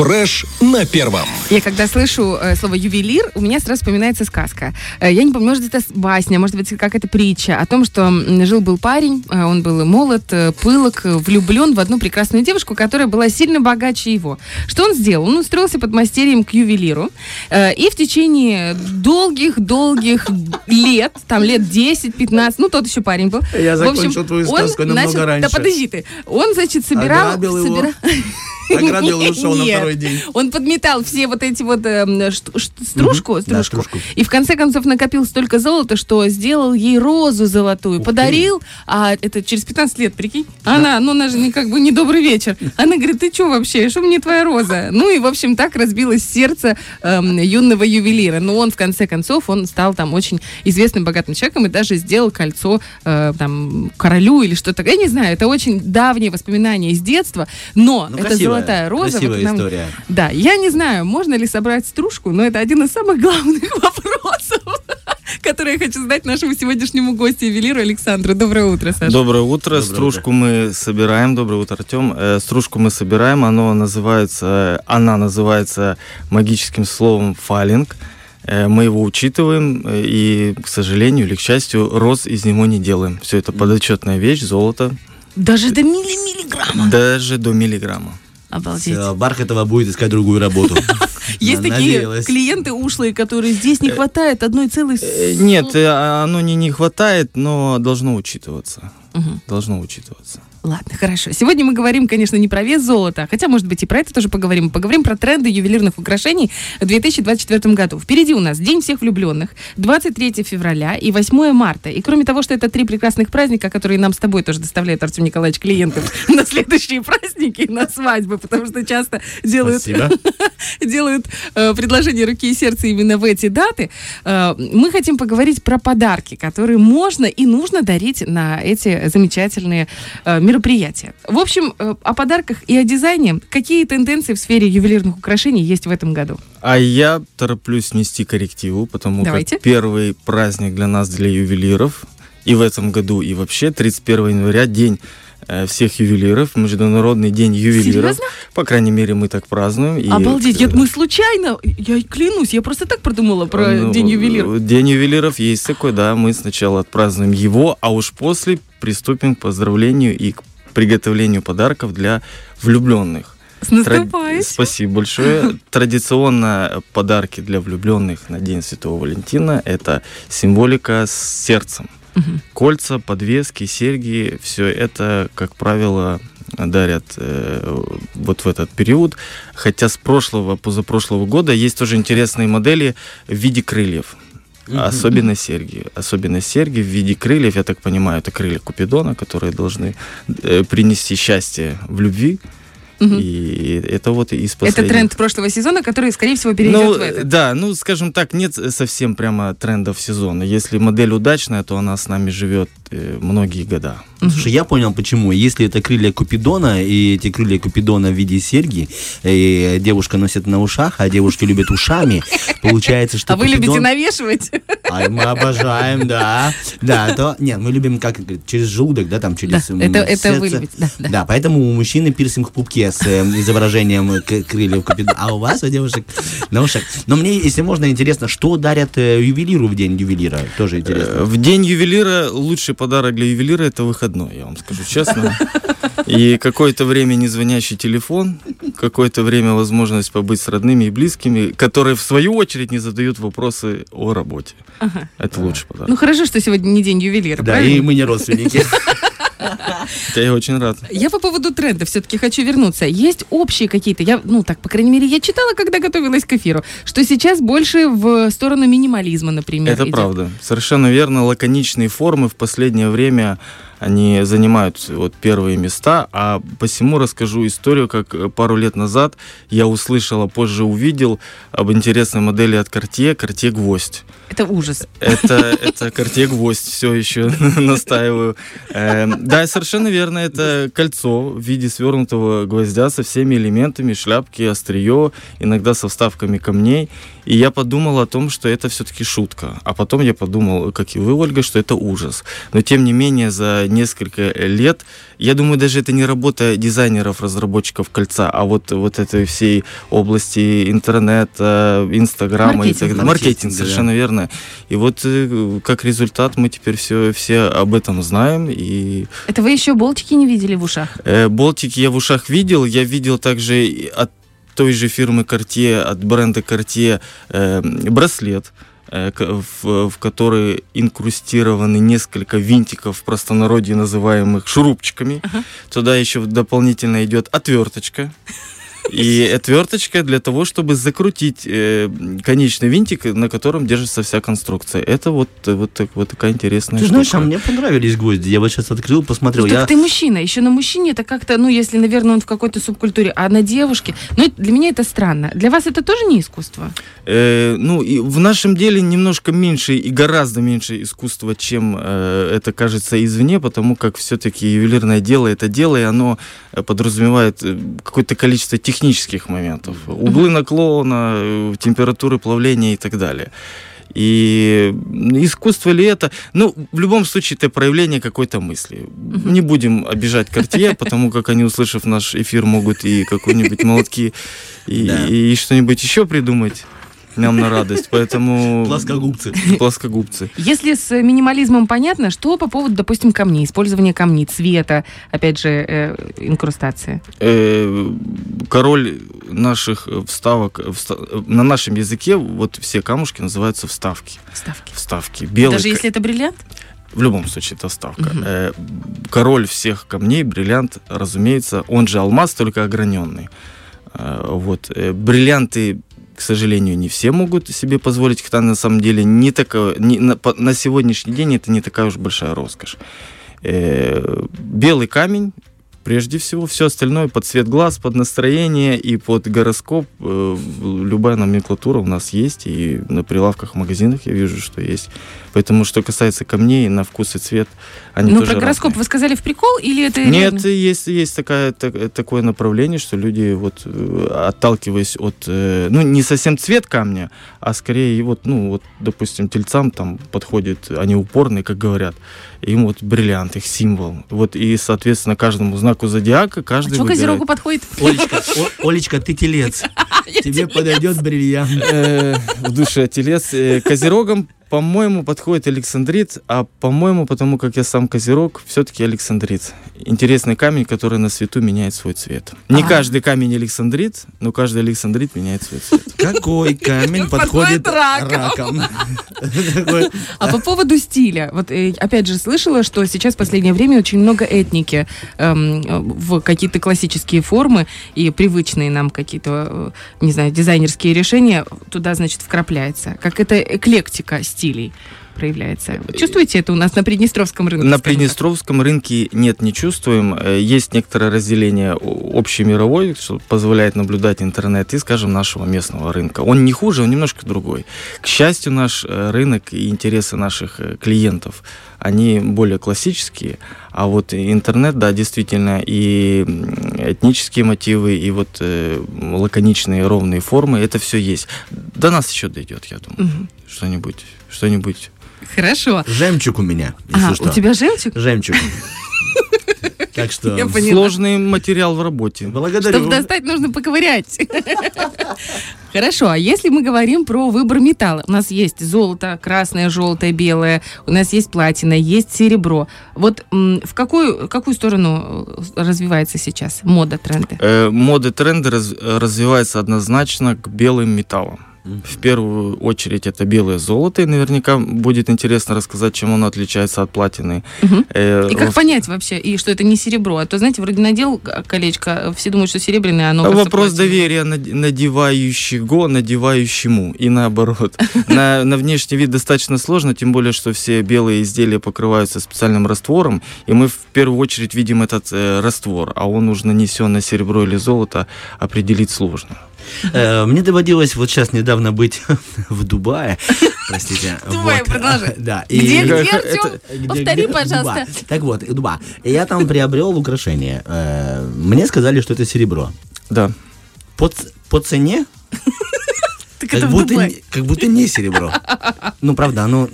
Фреш на первом. Я когда слышу э, слово ювелир, у меня сразу вспоминается сказка. Э, я не помню, может, это басня, может быть, какая-то притча о том, что жил-был парень, э, он был молод, э, пылок, влюблен в одну прекрасную девушку, которая была сильно богаче его. Что он сделал? Он устроился под мастерием к ювелиру, э, и в течение долгих-долгих лет, там лет 10-15, ну, тот еще парень был. Я закончил твою сказку намного начал, раньше. Да подожди ты. Он, значит, собирал... Ограбил его. собира- Ограбил и ушел на Нет. Второй день. Он подметал все вот эти вот эм, ш- ш- стружку, Мгм. Да, стружку, стружку. и в конце концов накопил столько золота, что сделал ей розу золотую, Ух ты. подарил, а это через 15 лет, прикинь. Она, ну она же не как бы не добрый вечер. Она говорит, ты что вообще, что мне твоя роза? Ну и, в общем, так разбилось сердце эм, юного ювелира. Но он, в конце концов, он стал там очень известным богатым человеком и даже сделал кольцо э, там королю или что-то. Я не знаю, это очень давние воспоминания из детства, но Ну, это красивая, золотая роза. красивая вот нам- история. Да, я не знаю, можно ли собрать стружку, но это один из самых главных вопросов, которые я хочу задать нашему сегодняшнему гостю, ювелиру Александру. Доброе утро, Саша. Доброе утро. Доброе Стружку мы собираем. Доброе утро, Артем. Э, стружку мы собираем. Оно называется, она называется магическим словом фалинг. Э, мы его учитываем э, и, к сожалению или к счастью, роз из него не делаем. Все это подотчетная вещь, золото, Даже до милли миллиграмма. даже до миллиграмма. Обалдеть. Всё, Бархатова будет искать другую работу. Есть такие клиенты ушлые, которые здесь не хватает одной целой... Э, Нет, э, оно не, не хватает, но должно учитываться. Должно учитываться. Ладно, хорошо. Сегодня мы говорим, конечно, не про вес золота, хотя, может быть, и про это тоже поговорим. Поговорим про тренды ювелирных украшений в 2024 году. Впереди у нас День всех влюбленных, 23 февраля и 8 марта. И кроме того, что это три прекрасных праздника, которые нам с тобой тоже доставляет Артем Николаевич клиентов на следующие праздники, на свадьбы, потому что часто делают, делают э, предложение руки и сердца именно в эти даты. Э, мы хотим поговорить про подарки, которые можно и нужно дарить на эти замечательные э, мероприятия. В общем, э, о подарках и о дизайне. Какие тенденции в сфере ювелирных украшений есть в этом году? А я тороплюсь нести коррективу, потому Давайте. как первый праздник для нас, для ювелиров, и в этом году, и вообще 31 января, день э, всех ювелиров, Международный день ювелиров. Серьезно? По крайней мере, мы так празднуем. И, Обалдеть, мы случайно, я клянусь, я просто так продумала про ну, День ювелиров. День ювелиров есть такой, да. Мы сначала отпразднуем его, а уж после приступим к поздравлению и к приготовлению подарков для влюбленных. С наступающим. Спасибо большое. Традиционно подарки для влюбленных на День Святого Валентина это символика с сердцем. Мгм. Кольца, подвески, серьги, все это, как правило, дарят э, вот в этот период. Хотя с прошлого, позапрошлого года есть тоже интересные модели в виде крыльев. Особенно серьги. Особенно серьги в виде крыльев, я так понимаю, это крылья Купидона, которые должны э, принести счастье в любви. Мгм. И это вот из Это последних. тренд прошлого сезона, который, скорее всего, перейдет Ну, в этот. да, ну, скажем так, нет совсем прямо трендов сезона. Если модель удачная, то она с нами живет э, многие года. Слушай, я понял почему. Если это крылья Купидона, и эти крылья Купидона в виде серьги, и девушка носит на ушах, а девушки любят ушами, получается, что А вы любите Купидон- навешивать? А мы обожаем, да. Да, то... Нет, мы любим как через желудок, да, там через Да, это- это вы любите, да, да. Да, поэтому у мужчины пирсинг в пупке с э, изображением к- крыльев Купидона, а у вас, у девушек, на ушах. Но мне, если можно, интересно, что дарят э, ювелиру в день ювелира? Тоже Э, интересно. В день ювелира лучший подарок для ювелира это выходной, я вам скажу честно. И какое-то время не звонящий телефон, какое-то время возможность побыть с родными и близкими, которые в свою очередь не задают вопросы о работе. Ага. Это лучший подарок. Ну хорошо, что сегодня не день ювелира, Да, правильно? и мы не родственники. Я очень рад. Я по поводу тренда все-таки хочу вернуться. Есть общие какие-то, я, ну так, по крайней мере, я читала, когда готовилась к эфиру, что сейчас больше в сторону минимализма, например. Это идет. правда. Совершенно верно. Лаконичные формы в последнее время они занимают вот первые места, а посему расскажу историю, как э, пару лет назад я услышал, а позже увидел об интересной модели от Cartier, Cartier Гвоздь. Это ужас. Это, это Cartier Гвоздь, все еще настаиваю. Эм, Да, совершенно верно, это кольцо в виде свернутого гвоздя со всеми элементами, шляпки, острие, иногда со вставками камней. И я подумал о том, что это все-таки шутка. А потом я подумал, как и вы, Ольга, что это ужас. Но тем не менее, за несколько лет. Я думаю, даже это не работа дизайнеров, разработчиков кольца, а вот, вот этой всей области интернета, инстаграма и так далее. Маркетинг, совершенно да. верно. И вот э, как результат мы теперь все, все об этом знаем. И... Это вы еще болтики не видели в ушах? Э, болтики я в ушах видел. Я видел также от той же фирмы Cartier, от бренда Cartier э, браслет э, в, в который инкрустированы несколько винтиков в простонародье называемых шурупчиками. Ага. Туда еще дополнительно идет отверточка. И отверточка для того, чтобы закрутить э, конечный винтик, на котором держится вся конструкция. Это вот, вот, так, вот такая интересная Ты штука. знаешь, а мне понравились гвозди. Я вот сейчас открыл, посмотрел. Ну, я... ты мужчина. Еще на мужчине это как-то, ну, если, наверное, он в какой-то субкультуре, а на девушке... Ну, для меня это странно. Для вас это тоже не искусство? Э, ну, и в нашем деле немножко меньше и гораздо меньше искусства, чем э, это кажется извне, потому как все-таки ювелирное дело это дело, и оно подразумевает э, какое-то количество технических моментов. Углы наклона, э, температуры плавления и так далее. И искусство ли это? Ну, в любом случае, это проявление какой-то мысли. Угу. Не будем обижать Картье, потому как они, услышав наш эфир, могут и какой-нибудь молотки, и, и что-нибудь еще придумать нам на радость, поэтому... Плоскогубцы. Плоскогубцы. Если с минимализмом понятно, что по поводу, допустим, камней, использования камней, цвета, опять же, э, инкрустации? Э, король наших вставок, на нашем языке вот все камушки называются вставки. Вставки. Вставки. Белый, Даже если это бриллиант? В любом случае, это вставка. Угу. Король всех камней, бриллиант, разумеется, он же алмаз, только ограненный. Э, вот. Бриллианты к сожалению, не все могут себе позволить, хотя на самом деле не такое, не, на, на сегодняшний день это не такая уж большая роскошь. Э, белый камень прежде всего. Все остальное под цвет глаз, под настроение и под гороскоп. Э, любая номенклатура у нас есть, и на прилавках магазинах я вижу, что есть. Поэтому, что касается камней, на вкус и цвет, они Ну, тоже про гороскоп разные. вы сказали в прикол или это... Нет, реально? есть, есть такая, так, такое направление, что люди, вот, э, отталкиваясь от, э, ну, не совсем цвет камня, а скорее, вот, ну, вот, допустим, тельцам там подходит, они упорные, как говорят, им вот бриллиант, их символ. Вот, и, соответственно, каждому знаку зодиака каждый А что выбирает. Козерогу подходит? Олечка, О, Олечка, ты телец. Тебе подойдет бриллиант. Э, В душе телец. Э, Козерогам по-моему, подходит Александрит, а по-моему, потому как я сам Козерог, все-таки Александрит. Интересный камень, который на свету меняет свой цвет. Не А. каждый камень Александрит, но каждый Александрит меняет свой цвет. Какой камень Подходит раком. Такой, А по поводу стиля, вот э, опять же слышала, что сейчас в последнее время очень много этники эм, в какие-то классические формы и привычные нам какие-то, э, не знаю, дизайнерские решения туда, значит, вкрапляется. Как это эклектика стилей проявляется. Чувствуете это у нас на Приднестровском рынке? На? Приднестровском рынке нет, не чувствуем. Э, Есть некоторое разделение общемировой, что позволяет наблюдать интернет, и, скажем, нашего местного рынка. Он не хуже, он немножко другой. К счастью, наш э, рынок и интересы наших э, клиентов, они более классические, а вот интернет, да, действительно, и этнические мотивы, и вот э, лаконичные ровные формы, это все есть. До нас еще дойдет, я думаю. Мгм. Что-нибудь, что-нибудь Хорошо. Жемчуг у меня, если А, что. у тебя жемчуг? Жемчуг. Так что... Я поняла. Сложный материал в работе. Благодарю. Чтобы достать, нужно поковырять. Хорошо, а если мы говорим про выбор металла? У нас есть золото, красное, желтое, белое, у нас есть платина, есть серебро. Вот в какую, какую сторону э, развивается сейчас мода, тренды? Э, моды, тренды раз- развиваются однозначно к белым металлам. В первую очередь это белое золото, и наверняка будет интересно рассказать, чем оно отличается от платины. Э, И как понять вообще, и что это не серебро? А то, знаете, вроде надел колечко, все думают, что серебряное, а оно Вопрос доверия над- надевающего, надевающему и наоборот. На, на внешний вид достаточно сложно, тем более, что все белые изделия покрываются специальным раствором, и мы в первую очередь видим этот э, раствор, а он уж нанесен на серебро или золото, определить сложно. Э, Мне доводилось вот сейчас недавно быть в Дубае. Простите. Дубай, вот. продолжай. Да. Где, где, Артем? Повтори, пожалуйста. Так вот, Дуба. Я там приобрел украшение. Э, Мне сказали, что это серебро. Да. По, цене Так как будто, Дубае. не- как будто не серебро. Ну, правда, оно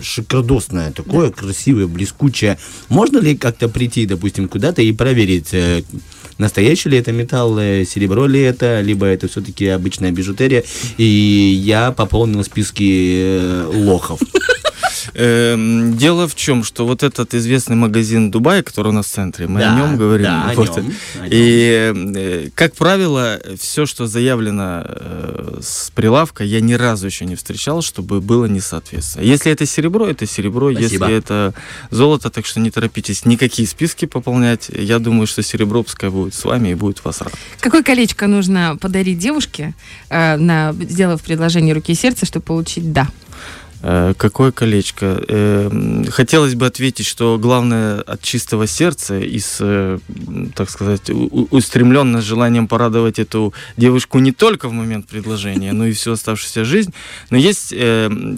шикардосное такое, красивое, блескучее. Можно ли как-то прийти, допустим, куда-то и проверить, э, настоящий ли это металл, э, серебро ли это, либо это все-таки обычная бижутерия, и я пополнил списки э, лохов. Эм, Дело в чем, что вот этот известный магазин Дубая, который у нас в центре, мы Да, о нем говорим. да, о Вот. нем, о нем. И, э, как правило, все, что заявлено э, с прилавка, я ни разу еще не встречал, чтобы было несоответствие. Если это серебро, это серебро. Спасибо. Если это золото, так что не торопитесь никакие списки пополнять. Я думаю, что серебро пускай будет с вами и будет вас рад. Какое колечко нужно подарить девушке, э, на, сделав предложение руки и сердца, чтобы получить «да»? Э, Какое колечко? Э, Хотелось бы ответить, что главное от чистого сердца и с, э, так сказать, у- у- устремленно желанием порадовать эту девушку не только в момент предложения, но и всю оставшуюся жизнь. Но есть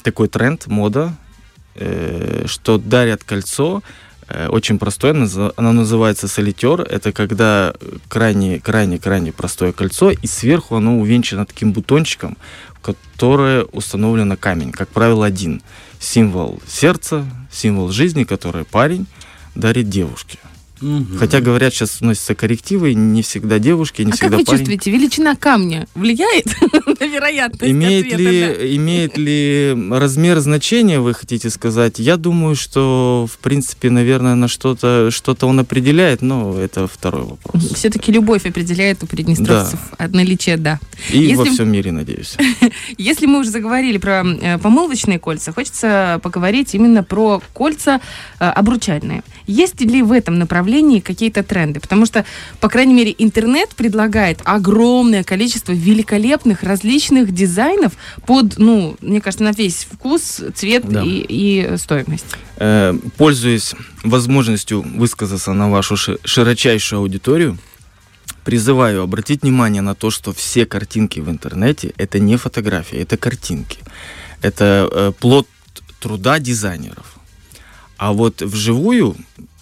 такой тренд, мода, что дарят кольцо, очень простое, оно называется солитер. Это когда крайне, крайне, крайне простое кольцо, и сверху оно увенчано таким бутончиком, в которое установлено камень, как правило, один. Символ сердца, символ жизни, который парень дарит девушке. Мгм. Хотя, говорят, сейчас вносятся коррективы, не всегда девушки, не а как всегда вы парень. чувствуете, величина камня влияет вероятность Имеет ответа, ли, имеет ли размер значения, вы хотите сказать? Я думаю, что, в принципе, наверное, на что-то что он определяет, но это второй вопрос. да? Все-таки любовь определяет у приднестровцев от наличия «да». И во Если- всем мире, надеюсь. Если мы уже заговорили про э, помолвочные кольца, хочется поговорить именно про кольца э, обручальные. Есть ли в этом направлении какие-то тренды? Потому что, по крайней мере, интернет предлагает огромное количество великолепных различных дизайнов под, ну, мне кажется, на весь вкус, цвет Да. и, и стоимость. Э, Пользуясь возможностью высказаться на вашу ши- широчайшую аудиторию, призываю обратить внимание на то, что все картинки в интернете это не фотографии, это картинки. Это э, плод труда дизайнеров. А вот вживую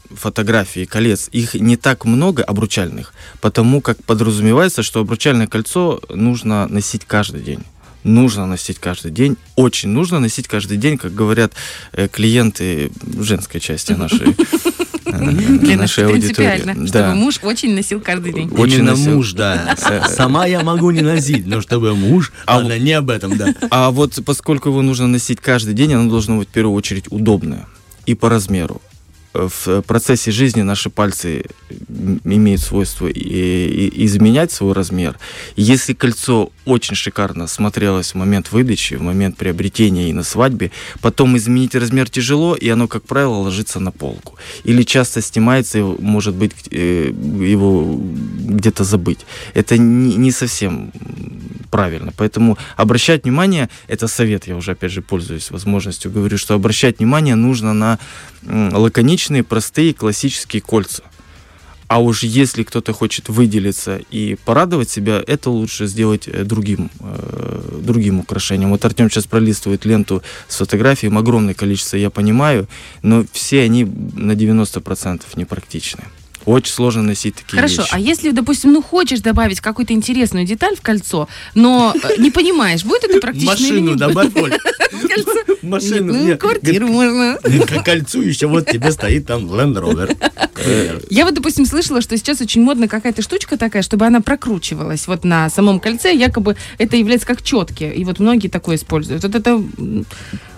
фотографии колец, их не так много обручальных, потому как подразумевается, что обручальное кольцо нужно носить каждый день. Нужно носить каждый день, очень нужно носить каждый день, как говорят э, клиенты женской части нашей, э, нашей аудитории. чтобы муж очень носил каждый день. Очень Именно носил. муж, да. Сама я могу не носить, но чтобы муж... А Ладно, не об этом, да. А вот поскольку его нужно носить каждый день, оно должно быть в первую очередь удобное и по размеру. В процессе жизни наши пальцы имеют свойство и- и- изменять свой размер. Если кольцо очень шикарно смотрелось в момент выдачи, в момент приобретения и на свадьбе, потом изменить размер тяжело, и оно, как правило, ложится на полку. Или часто снимается, и, может быть, э, его где-то забыть. Это не, не совсем правильно. Поэтому обращать внимание, это совет, я уже опять же пользуюсь возможностью, говорю, что обращать внимание нужно на лаконичные, простые, классические кольца. А уж если кто-то хочет выделиться и порадовать себя, это лучше сделать э, другим, э, другим украшением. Вот Артем сейчас пролистывает ленту с фотографией, огромное количество, я понимаю, но все они на 90% непрактичны. Очень сложно носить такие Хорошо, вещи. а если, допустим, ну хочешь добавить какую-то интересную деталь в кольцо, но э, не понимаешь, будет это практично Машину добавь, Оль. Машину. Ну, Нет, квартиру можно. К кольцу еще вот тебе стоит там Land Rover. Я вот, допустим, слышала, что сейчас очень модна какая-то штучка такая, чтобы она прокручивалась вот на самом кольце, якобы это является как четки, и вот многие такое используют. Вот это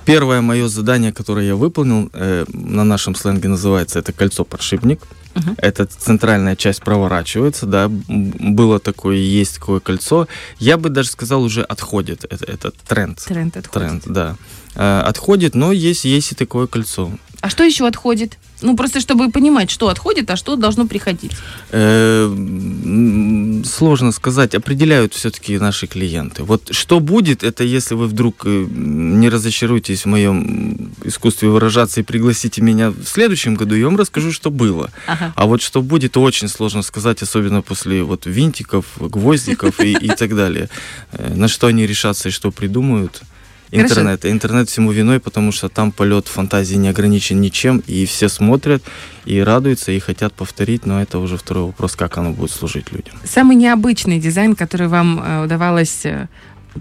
Первое мое задание, которое я выполнил, э, на нашем сленге называется это кольцо-подшипник. Мгм. Эта центральная часть проворачивается, да, было такое, есть такое кольцо. Я бы даже сказал, уже отходит это- этот тренд. тренд отходит. Тренд, да. Э, отходит, но есть, есть и такое кольцо. А что еще отходит? Ну, просто чтобы понимать, что отходит, а что должно приходить. Э, Сложно сказать, определяют все-таки наши клиенты. Вот что будет, это если вы вдруг э, не разочаруетесь в моем искусстве выражаться и пригласите меня в следующем году, я вам расскажу, что было. Ага. А вот что будет, очень сложно сказать, особенно после вот винтиков, гвоздиков и, и так далее. Э, На что они решатся и что придумают. Хорошо. Интернет. Интернет всему виной, потому что там полет фантазии не ограничен ничем, и все смотрят, и радуются, и хотят повторить, но это уже второй вопрос, как оно будет служить людям. Самый необычный дизайн, который вам э, удавалось э,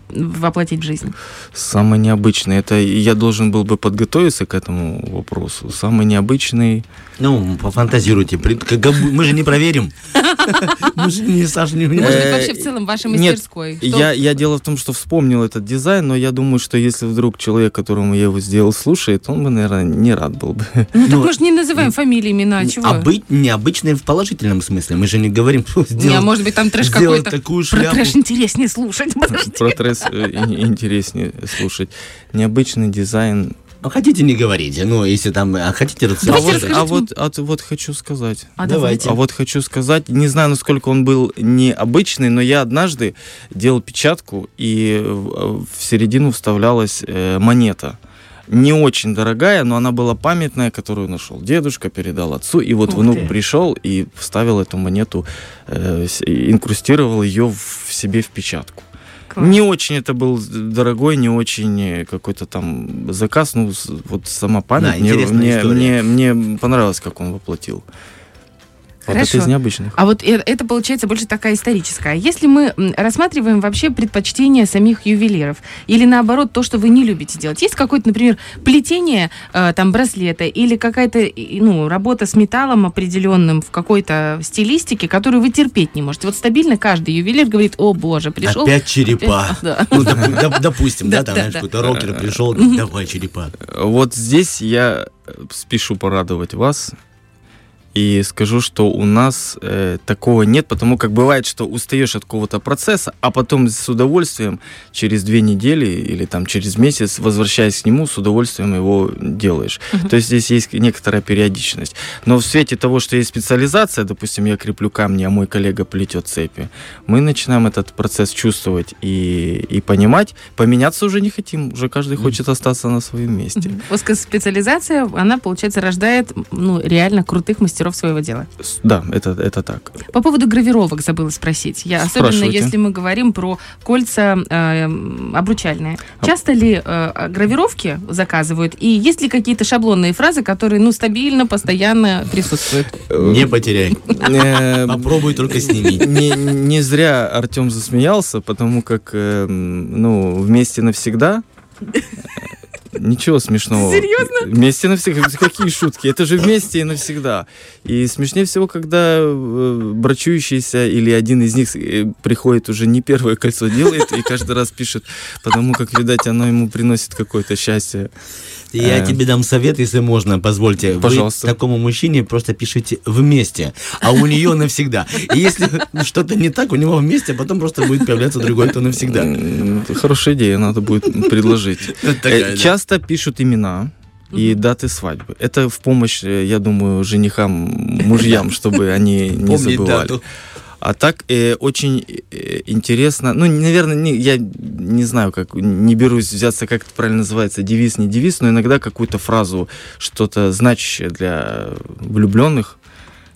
воплотить в жизнь? Самый необычный. Это я должен был бы подготовиться к этому вопросу. Самый необычный. Ну, пофантазируйте. Мы же не проверим. Мы же не, Саша, не Может вообще в целом вашей нет, мастерской? Я, я дело в том, что вспомнил этот дизайн, но я думаю, что если вдруг человек, которому я его сделал, слушает, он бы, наверное, не рад был бы. Ну, так мы же не называем фамилии, имена, чего? А быть необычной в положительном смысле. Мы же не говорим, что Не, а сделал, может быть, там трэш какой-то. такую Про трэш интереснее слушать. подожди. Про тресс э, ин- интереснее слушать. Необычный дизайн. Ну, хотите, не говорите. Ну, если там, а хотите А рецепт. Давайте вот, а вот, а вот хочу сказать. А Давайте. А вот хочу сказать, не знаю, насколько он был необычный, но я однажды делал печатку, и в середину вставлялась э, монета. Не очень дорогая, но она была памятная, которую нашел дедушка, передал отцу, и вот Ух внук ты. пришел и вставил эту монету, э, инкрустировал ее в себе в печатку. Класс. Не очень это был дорогой, не очень э, какой-то там заказ, ну вот сама память Да, мне, мне, мне, мне понравилось, как он воплотил. Вот это Хорошо. из необычных. А вот э- это получается больше такая историческая. Если мы рассматриваем вообще предпочтения самих ювелиров, или наоборот то, что вы не любите делать, есть какое-то, например, плетение э, там браслета или какая-то и- ну, работа с металлом определенным в какой-то стилистике, которую вы терпеть не можете. Вот стабильно каждый ювелир говорит, о боже, пришел... Опять черепа. Да. Ну, доп- доп- допустим, Да, да, там, знаешь, какой-то рокер пришел, давай черепа. Вот здесь я э, спешу порадовать вас и скажу, что у нас э, такого нет, потому как бывает, что устаешь от какого-то процесса, а потом с удовольствием через две недели или там через месяц, возвращаясь к нему, с удовольствием его делаешь. То есть здесь есть некоторая периодичность. Но в свете того, что есть специализация, допустим, я креплю камни, а мой коллега плетет цепи, мы начинаем этот процесс чувствовать и, и понимать. Поменяться уже не хотим, уже каждый хочет остаться на своем месте. Узкоспециализация, она, получается, рождает ну, реально крутых мастеров своего дела. Да, это, это так. По поводу гравировок забыла спросить. Я, особенно если мы говорим про кольца э, обручальные. Часто ли э, гравировки заказывают? И есть ли какие-то шаблонные фразы, которые ну, стабильно, постоянно присутствуют? Не потеряй. Э, Попробуй только сними. Не, не зря Артем засмеялся, потому как, э, м, ну, вместе навсегда. Ничего смешного. Серьезно? Вместе навсегда. Какие шутки? Это же вместе и навсегда. И смешнее всего, когда э, брачующийся или один из них э, приходит уже не первое кольцо делает и каждый раз пишет, потому как, видать, оно ему приносит какое-то счастье. Я Э. тебе дам совет, если можно, позвольте. Пожалуйста. Вы такому мужчине просто пишите вместе, а у нее навсегда. И если что-то не так, у него вместе, а потом просто будет появляться другой, то навсегда. Хорошая идея, надо будет предложить. Э. Часто пишут имена и даты свадьбы. Это в помощь, э, я думаю, женихам, мужьям, чтобы они не забывали. А так э, очень э, интересно, ну, наверное, не, я не знаю, как, не берусь взяться, как это правильно называется, девиз, не девиз, но иногда какую-то фразу, что-то значащее для влюбленных,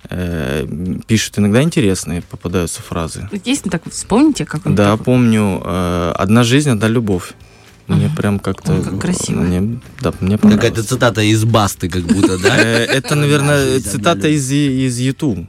э, пишут. Иногда интересные попадаются фразы. Есть, ну, так вспомните, как он Да, такой? помню, э, «Одна жизнь, одна любовь». Мне Ага. прям как-то... Ой, как красиво. Мне, да, мне Какая-то цитата из Басты, как будто, да? Э, Это, наверное, цитата из, из YouTube.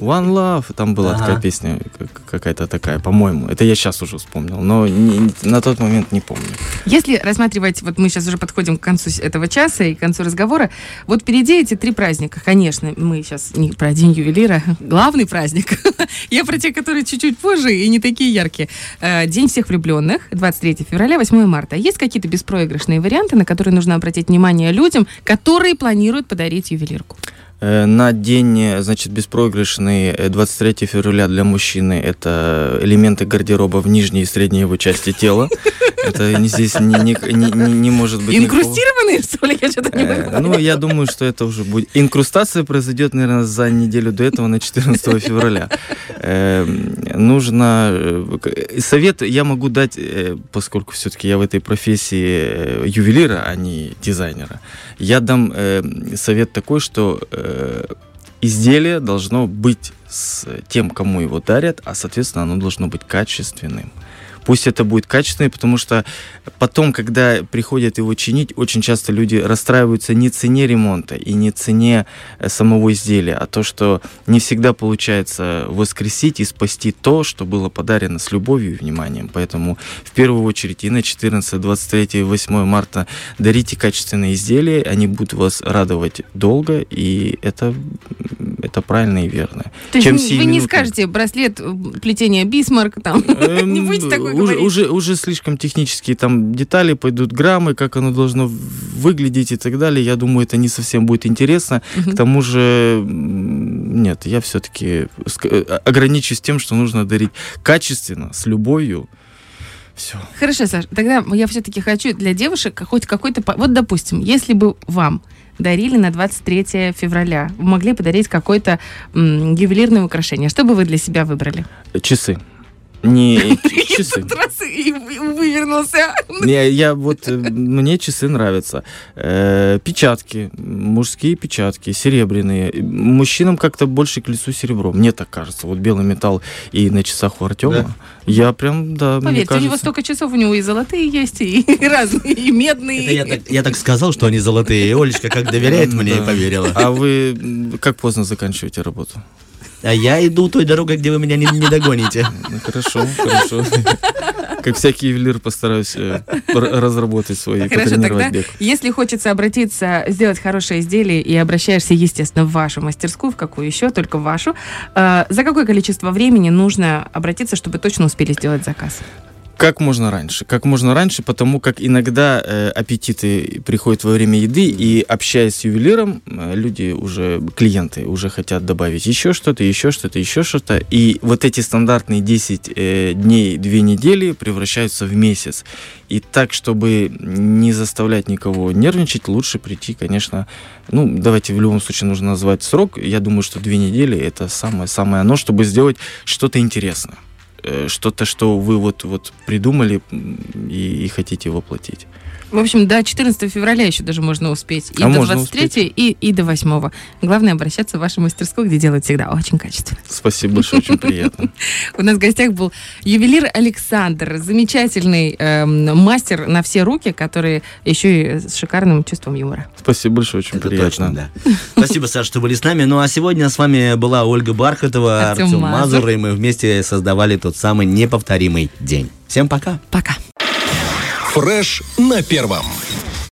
One Love, там была Ага. такая песня, как- какая-то такая, по-моему. Это я сейчас уже вспомнил, но не- на тот момент не помню. Если рассматривать, вот мы сейчас уже подходим к концу этого часа и к концу разговора, вот впереди эти три праздника. Конечно, мы сейчас не про День ювелира, главный праздник. Я про те, которые чуть-чуть позже и не такие яркие. Э, День всех влюбленных, 23 февраля, 8 марта. Есть какие-то беспроигрышные варианты, на которые нужно обратить внимание людям, которые планируют подарить ювелирку? Э, На день, э, значит, беспроигрышный э, 23 февраля для мужчины это элементы гардероба в нижней и средней его части тела. Это здесь не, не- не- не- может быть никакого- Инкрустированные, что ли? Я что-то не Э, понимаю. Ну, я думаю, что это уже будет. Инкрустация произойдет, наверное, за неделю до этого, на 14 февраля. Э, Нужно... э, Совет я могу дать, э, поскольку все-таки я в этой профессии э, ювелира, а не дизайнера. Я дам э, совет такой, что э, изделие должно быть с тем, кому его дарят, а, соответственно, оно должно быть качественным. Пусть это будет качественный, потому что потом, когда приходят его чинить, очень часто люди расстраиваются не цене ремонта и не цене э, самого изделия, а то, что не всегда получается воскресить и спасти то, что было подарено с любовью и вниманием. Поэтому в первую очередь и на 14, 23 и 8 марта дарите качественные изделия, они будут вас радовать долго, и это, это правильно и верно. То есть Чем вы не скажете браслет плетения Бисмарк, там, не будете такой уже, уже, уже слишком технические там детали пойдут, граммы, как оно должно выглядеть и так далее. Я думаю, это не совсем будет интересно. К тому же, нет, я все-таки э, ограничусь тем, что нужно дарить качественно, с любовью, все. Хорошо, Саш, тогда я все-таки хочу для девушек хоть какой-то... Вот, допустим, если бы вам дарили на 23 февраля, вы могли подарить какое-то ювелирное украшение, что бы вы для себя выбрали? Часы. Не часы. раз и вывернулся. Не, я вот, э, мне часы нравятся. Э, печатки, мужские печатки, серебряные. Мужчинам как-то больше к лицу серебро, мне так кажется. Вот белый металл и на часах у Артема. Я прям, да, Поверьте, у него столько часов, у него и золотые есть, и разные, и медные. я, так, сказал, что они золотые. И Олечка как доверяет мне и поверила. А вы как поздно заканчиваете работу? А я иду той дорогой, где вы меня не, не догоните. Ну, хорошо, хорошо. Как всякий ювелир постараюсь э, разработать свой, Хорошо, тогда, бег. если хочется обратиться, сделать хорошее изделие и обращаешься, естественно, в вашу мастерскую, в какую еще, только в вашу, э, за какое количество времени нужно обратиться, чтобы точно успели сделать заказ? Как можно раньше. Как можно раньше, потому как иногда э, аппетиты приходят во время еды, и общаясь с ювелиром, э, люди уже, клиенты уже хотят добавить еще что-то, еще что-то, еще что-то. И вот эти стандартные 10 э, дней, 2 недели превращаются в месяц. И так, чтобы не заставлять никого нервничать, лучше прийти, конечно, ну, давайте в любом случае нужно назвать срок. Я думаю, что 2 недели это самое-самое оно, чтобы сделать что-то интересное. Э, что-то, что вы вот, вот придумали и, и хотите воплотить. В общем, до 14 февраля еще даже можно успеть. И а до 23 и, и до 8. Главное обращаться в вашу мастерскую, где делают всегда очень качественно. Спасибо большое, очень приятно. У нас в гостях был ювелир Александр, замечательный эм, мастер на все руки, который еще и с шикарным чувством юмора. Спасибо большое, очень приятно. да. Спасибо, Саша, что были с нами. Ну а сегодня с вами была Ольга Бархатова, Артем, Мазур, и мы вместе создавали тот самый неповторимый день. Всем пока. Пока. Фреш на первом.